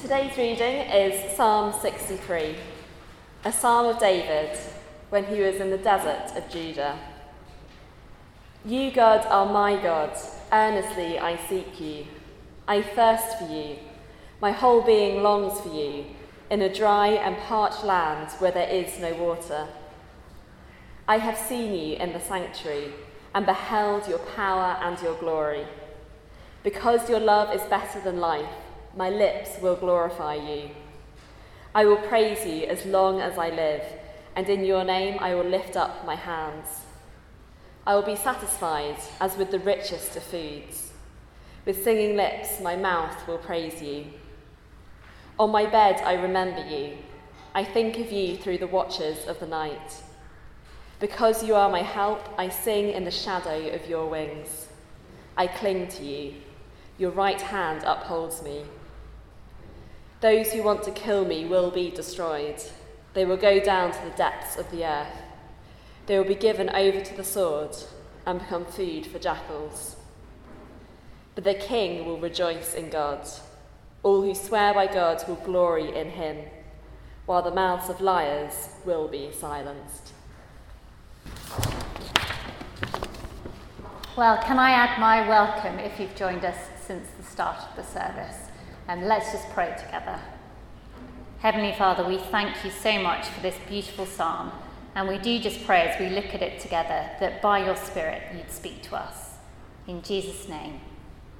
Today's reading is Psalm 63, a psalm of David when he was in the desert of Judah. You, God, are my God. Earnestly I seek you. I thirst for you. My whole being longs for you in a dry and parched land where there is no water. I have seen you in the sanctuary and beheld your power and your glory. Because your love is better than life, my lips will glorify you. I will praise you as long as I live, and in your name I will lift up my hands. I will be satisfied as with the richest of foods. With singing lips, my mouth will praise you. On my bed, I remember you. I think of you through the watches of the night. Because you are my help, I sing in the shadow of your wings. I cling to you. Your right hand upholds me. Those who want to kill me will be destroyed. They will go down to the depths of the earth. They will be given over to the sword and become food for jackals. But the king will rejoice in God. All who swear by God will glory in him, while the mouths of liars will be silenced. Well, can I add my welcome if you've joined us since the start of the service? And let's just pray together. Heavenly Father, we thank you so much for this beautiful psalm. And we do just pray as we look at it together that by your Spirit you'd speak to us. In Jesus' name,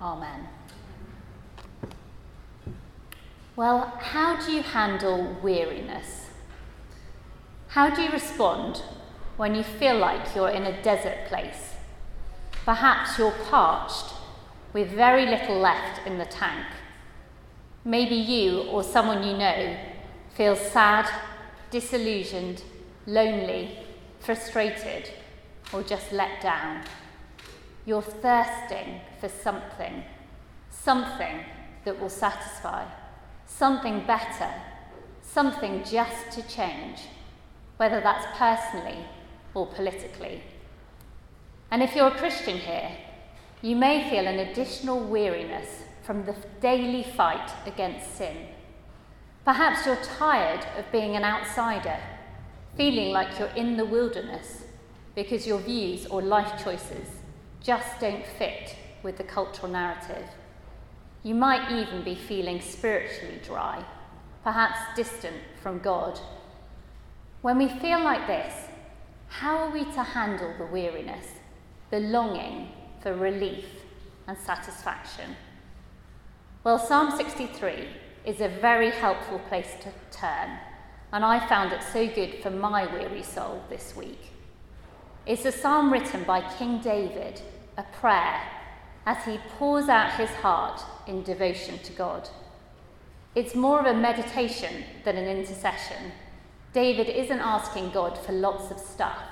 Amen. Well, how do you handle weariness? How do you respond when you feel like you're in a desert place? Perhaps you're parched with very little left in the tank. Maybe you or someone you know feels sad, disillusioned, lonely, frustrated, or just let down. You're thirsting for something, something that will satisfy something better, something just to change, whether that's personally or politically. And if you're a Christian here, you may feel an additional weariness from the daily fight against sin. Perhaps you're tired of being an outsider, feeling like you're in the wilderness because your views or life choices just don't fit with the cultural narrative. You might even be feeling spiritually dry, perhaps distant from God. When we feel like this, how are we to handle the weariness, the longing for relief and satisfaction? Well, Psalm 63 is a very helpful place to turn, and I found it so good for my weary soul this week. It's a psalm written by King David, a prayer as he pours out his heart in devotion to God. It's more of a meditation than an intercession. David isn't asking God for lots of stuff.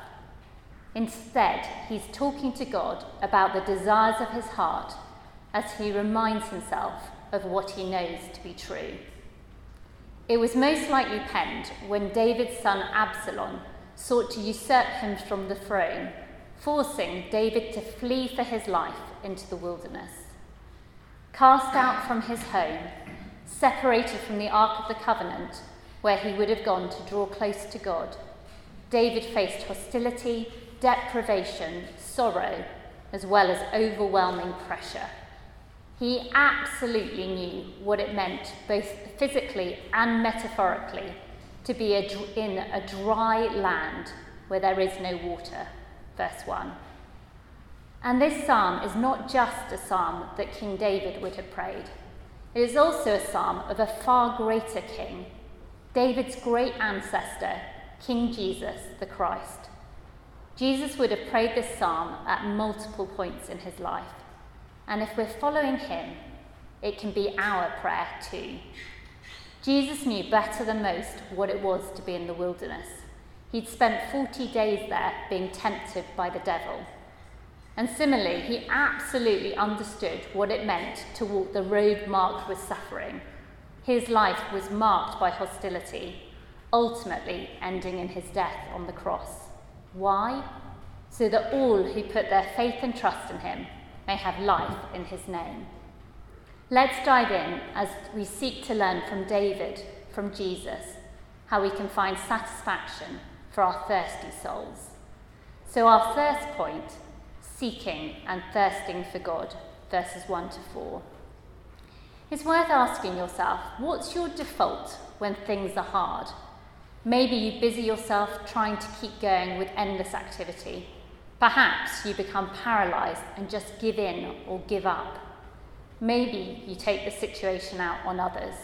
Instead, he's talking to God about the desires of his heart as he reminds himself of what he knows to be true. It was most likely penned when David's son Absalom sought to usurp him from the throne, forcing David to flee for his life into the wilderness. Cast out from his home, separated from the Ark of the Covenant, where he would have gone to draw close to God, David faced hostility, deprivation, sorrow, as well as overwhelming pressure. He absolutely knew what it meant, both physically and metaphorically, to be a, in a dry land where there is no water. Verse 1. And this psalm is not just a psalm that King David would have prayed, it is also a psalm of a far greater king, David's great ancestor, King Jesus the Christ. Jesus would have prayed this psalm at multiple points in his life. And if we're following him, it can be our prayer too. Jesus knew better than most what it was to be in the wilderness. He'd spent 40 days there being tempted by the devil. And similarly, he absolutely understood what it meant to walk the road marked with suffering. His life was marked by hostility, ultimately ending in his death on the cross. Why? So that all who put their faith and trust in him may have life in his name. Let's dive in as we seek to learn from David, from Jesus, how we can find satisfaction for our thirsty souls. So, our first point seeking and thirsting for God, verses 1 to 4. It's worth asking yourself what's your default when things are hard? Maybe you busy yourself trying to keep going with endless activity. Perhaps you become paralysed and just give in or give up. Maybe you take the situation out on others,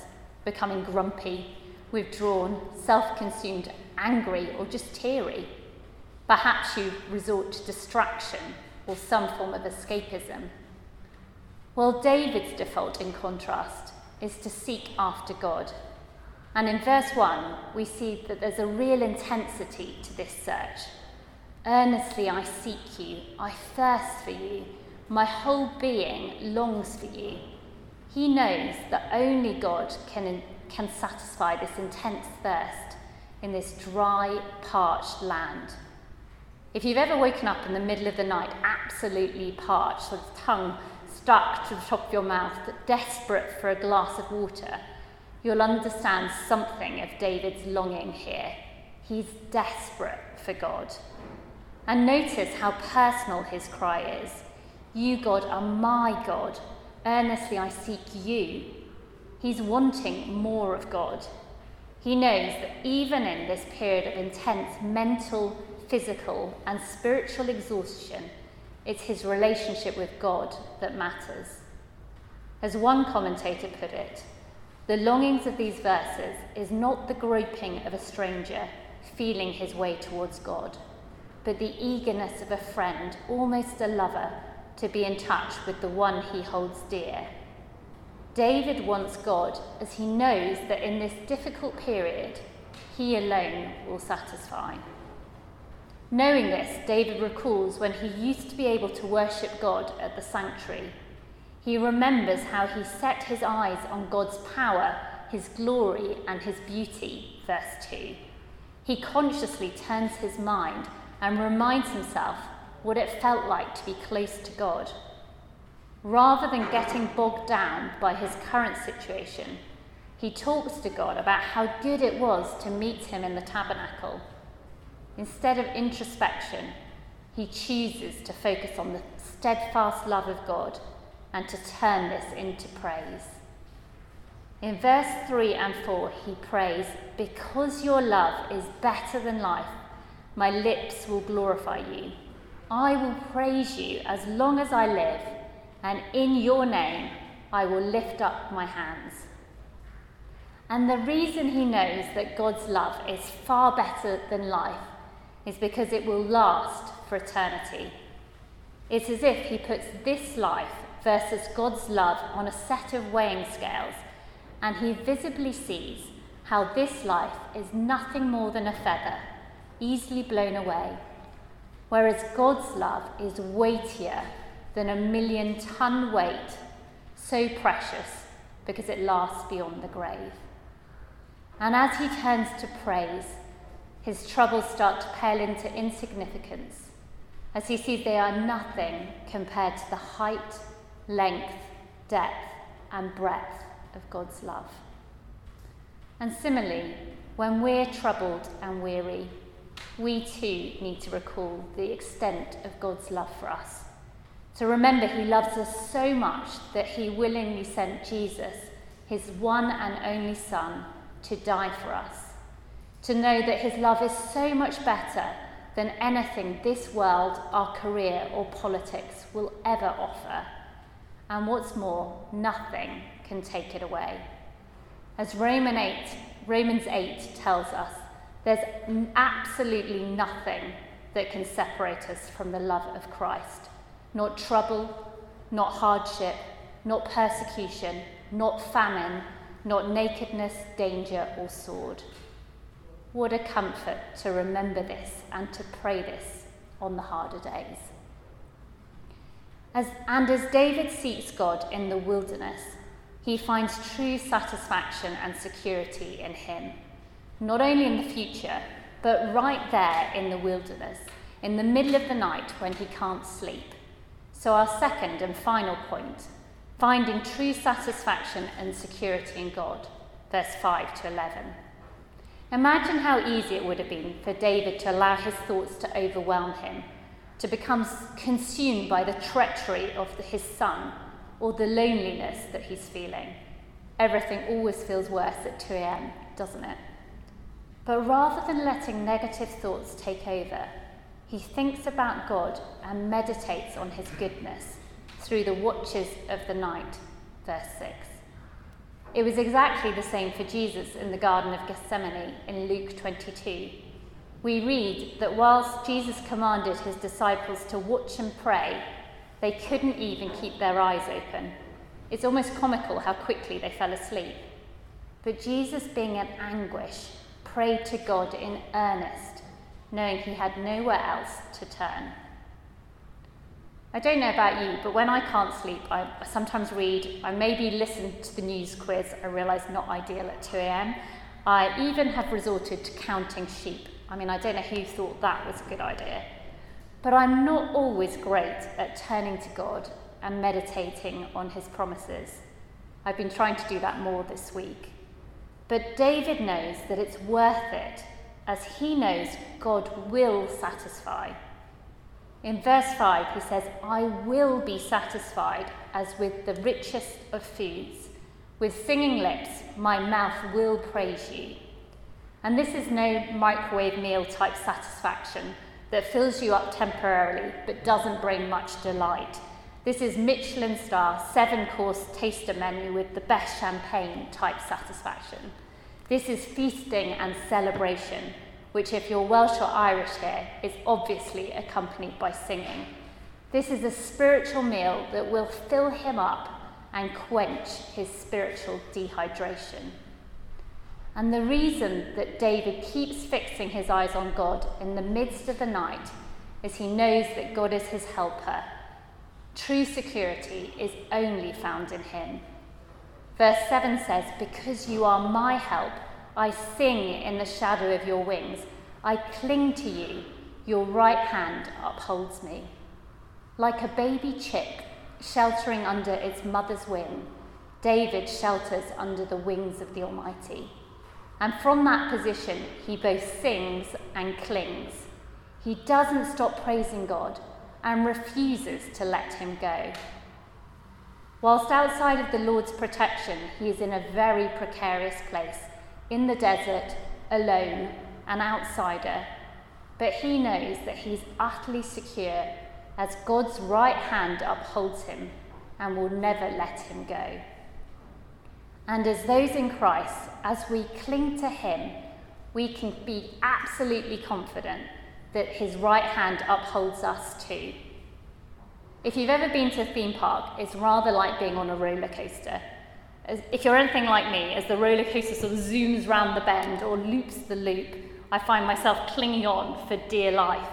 becoming grumpy, withdrawn, self consumed, angry, or just teary. Perhaps you resort to distraction or some form of escapism. Well, David's default, in contrast, is to seek after God. And in verse 1, we see that there's a real intensity to this search. Earnestly I seek you, I thirst for you, my whole being longs for you. He knows that only God can, can satisfy this intense thirst in this dry, parched land. If you've ever woken up in the middle of the night absolutely parched, with tongue stuck to the top of your mouth, desperate for a glass of water, you'll understand something of David's longing here. He's desperate for God. And notice how personal his cry is You, God, are my God. Earnestly I seek you. He's wanting more of God. He knows that even in this period of intense mental physical, and spiritual exhaustion, it's his relationship with God that matters. As one commentator put it, the longings of these verses is not the groping of a stranger feeling his way towards God, but the eagerness of a friend, almost a lover, to be in touch with the one he holds dear. David wants God as he knows that in this difficult period, he alone will satisfy. Knowing this, David recalls when he used to be able to worship God at the sanctuary. He remembers how he set his eyes on God's power, his glory, and his beauty, verse 2. He consciously turns his mind and reminds himself what it felt like to be close to God. Rather than getting bogged down by his current situation, he talks to God about how good it was to meet him in the tabernacle Instead of introspection, he chooses to focus on the steadfast love of God and to turn this into praise. In verse 3 and 4, he prays, Because your love is better than life, my lips will glorify you. I will praise you as long as I live, and in your name I will lift up my hands. And the reason he knows that God's love is far better than life is because it will last for eternity. It's as if he puts this life versus God's love on a set of weighing scales, and he visibly sees how this life is nothing more than a feather, easily blown away, whereas God's love is weightier than a million ton weight, so precious because it lasts beyond the grave. And as he turns to praise, his troubles start to pale into insignificance as he sees they are nothing compared to the height, length, depth, and breadth of God's love. And similarly, when we're troubled and weary, we too need to recall the extent of God's love for us. To remember He loves us so much that He willingly sent Jesus, His one and only Son, to die for us to know that his love is so much better than anything this world, our career, or politics will ever offer. And what's more, nothing can take it away. As Roman 8, Romans 8 tells us, there's absolutely nothing that can separate us from the love of Christ. Not trouble, not hardship, not persecution, not famine, not nakedness, danger, or sword. What a comfort to remember this and to pray this on the harder days. As, and as David seeks God in the wilderness, he finds true satisfaction and security in him, not only in the future, but right there in the wilderness, in the middle of the night when he can't sleep. So, our second and final point finding true satisfaction and security in God. Verse 5 to 11. Imagine how easy it would have been for David to allow his thoughts to overwhelm him, to become consumed by the treachery of his son or the loneliness that he's feeling. Everything always feels worse at 2 a.m., doesn't it? But rather than letting negative thoughts take over, he thinks about God and meditates on his goodness through the watches of the night. Verse 6. It was exactly the same for Jesus in the Garden of Gethsemane in Luke 22. We read that whilst Jesus commanded his disciples to watch and pray, they couldn't even keep their eyes open. It's almost comical how quickly they fell asleep. But Jesus, being in anguish, prayed to God in earnest, knowing he had nowhere else to turn. I don't know about you, but when I can't sleep, I sometimes read, I maybe listen to the news quiz, I realise not ideal at 2 a.m. I even have resorted to counting sheep. I mean, I don't know who thought that was a good idea. But I'm not always great at turning to God and meditating on his promises. I've been trying to do that more this week. But David knows that it's worth it, as he knows God will satisfy. In verse 5, he says, I will be satisfied as with the richest of foods. With singing lips, my mouth will praise you. And this is no microwave meal type satisfaction that fills you up temporarily but doesn't bring much delight. This is Michelin star seven course taster menu with the best champagne type satisfaction. This is feasting and celebration which, if you're Welsh or Irish here, is obviously accompanied by singing. This is a spiritual meal that will fill him up and quench his spiritual dehydration. And the reason that David keeps fixing his eyes on God in the midst of the night is he knows that God is his helper. True security is only found in him. Verse 7 says, Because you are my help, I sing in the shadow of your wings. I cling to you. Your right hand upholds me. Like a baby chick sheltering under its mother's wing, David shelters under the wings of the Almighty. And from that position, he both sings and clings. He doesn't stop praising God and refuses to let him go. Whilst outside of the Lord's protection, he is in a very precarious place in the desert, alone, an outsider, but he knows that he's utterly secure as God's right hand upholds him and will never let him go. And as those in Christ, as we cling to him, we can be absolutely confident that his right hand upholds us too. If you've ever been to a theme park, it's rather like being on a roller coaster. As, if you're anything like me, as the roller coaster sort of zooms round the bend or loops the loop, I find myself clinging on for dear life.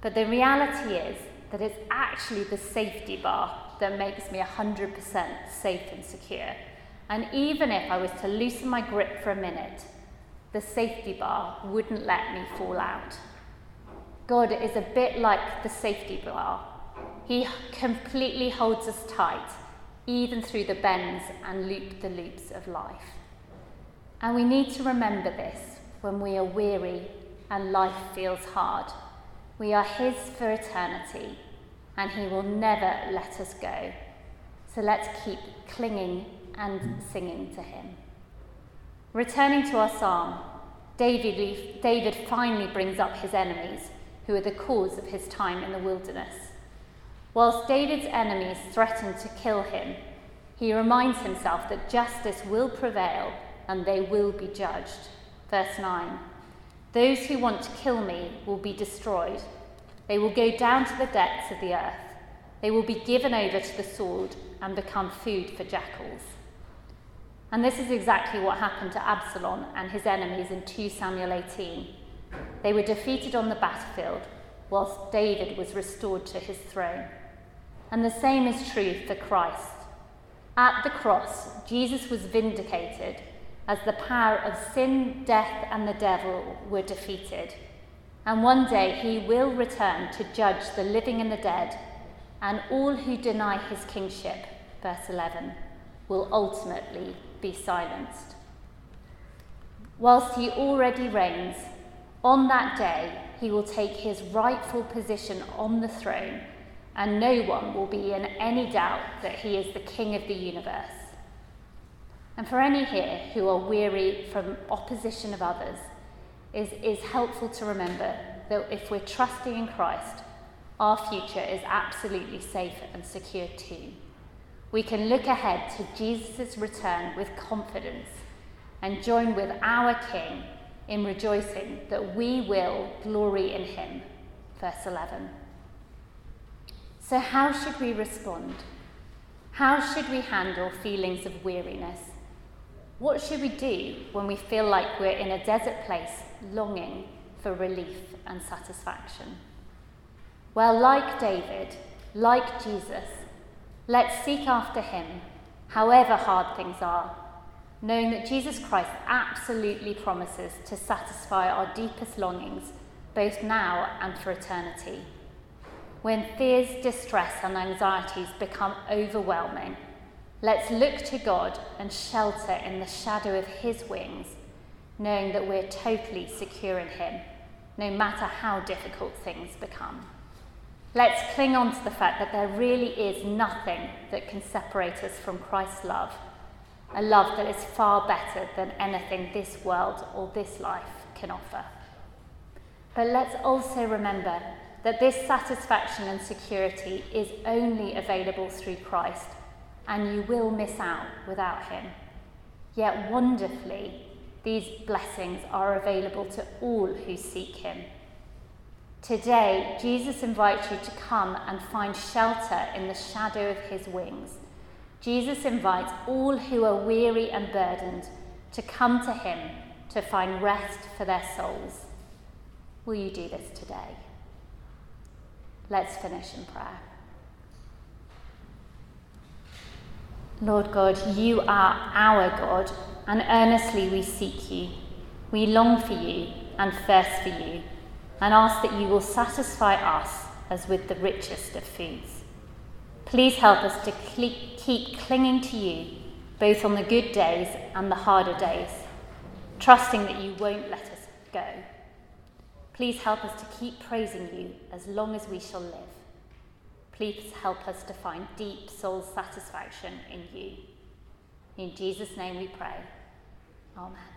But the reality is that it's actually the safety bar that makes me 100% safe and secure. And even if I was to loosen my grip for a minute, the safety bar wouldn't let me fall out. God is a bit like the safety bar. He completely holds us tight even through the bends and loop the loops of life. And we need to remember this when we are weary and life feels hard. We are His for eternity, and He will never let us go. So let's keep clinging and singing to Him. Returning to our psalm, David, David finally brings up his enemies, who are the cause of his time in the wilderness. Whilst David's enemies threaten to kill him, he reminds himself that justice will prevail and they will be judged. Verse 9 Those who want to kill me will be destroyed. They will go down to the depths of the earth. They will be given over to the sword and become food for jackals. And this is exactly what happened to Absalom and his enemies in 2 Samuel 18. They were defeated on the battlefield, whilst David was restored to his throne. And the same is true for Christ. At the cross, Jesus was vindicated as the power of sin, death, and the devil were defeated. And one day he will return to judge the living and the dead, and all who deny his kingship verse 11, will ultimately be silenced. Whilst he already reigns, on that day he will take his rightful position on the throne, and no one will be in any doubt that he is the king of the universe. And for any here who are weary from opposition of others, is, is helpful to remember that if we're trusting in Christ, our future is absolutely safe and secure too. We can look ahead to Jesus' return with confidence and join with our King in rejoicing that we will glory in him. Verse 11. So, how should we respond? How should we handle feelings of weariness? What should we do when we feel like we're in a desert place longing for relief and satisfaction? Well, like David, like Jesus, let's seek after him, however hard things are, knowing that Jesus Christ absolutely promises to satisfy our deepest longings, both now and for eternity. When fears, distress, and anxieties become overwhelming, let's look to God and shelter in the shadow of His wings, knowing that we're totally secure in Him, no matter how difficult things become. Let's cling on to the fact that there really is nothing that can separate us from Christ's love, a love that is far better than anything this world or this life can offer. But let's also remember that this satisfaction and security is only available through Christ, and you will miss out without Him. Yet wonderfully, these blessings are available to all who seek Him. Today, Jesus invites you to come and find shelter in the shadow of his wings. Jesus invites all who are weary and burdened to come to him to find rest for their souls. Will you do this today? Let's finish in prayer. Lord God, you are our God, and earnestly we seek you. We long for you and thirst for you and ask that you will satisfy us as with the richest of foods. Please help us to keep clinging to you, both on the good days and the harder days, trusting that you won't let us go. Please help us to keep praising you as long as we shall live. Please help us to find deep soul satisfaction in you. In Jesus' name we pray. Amen.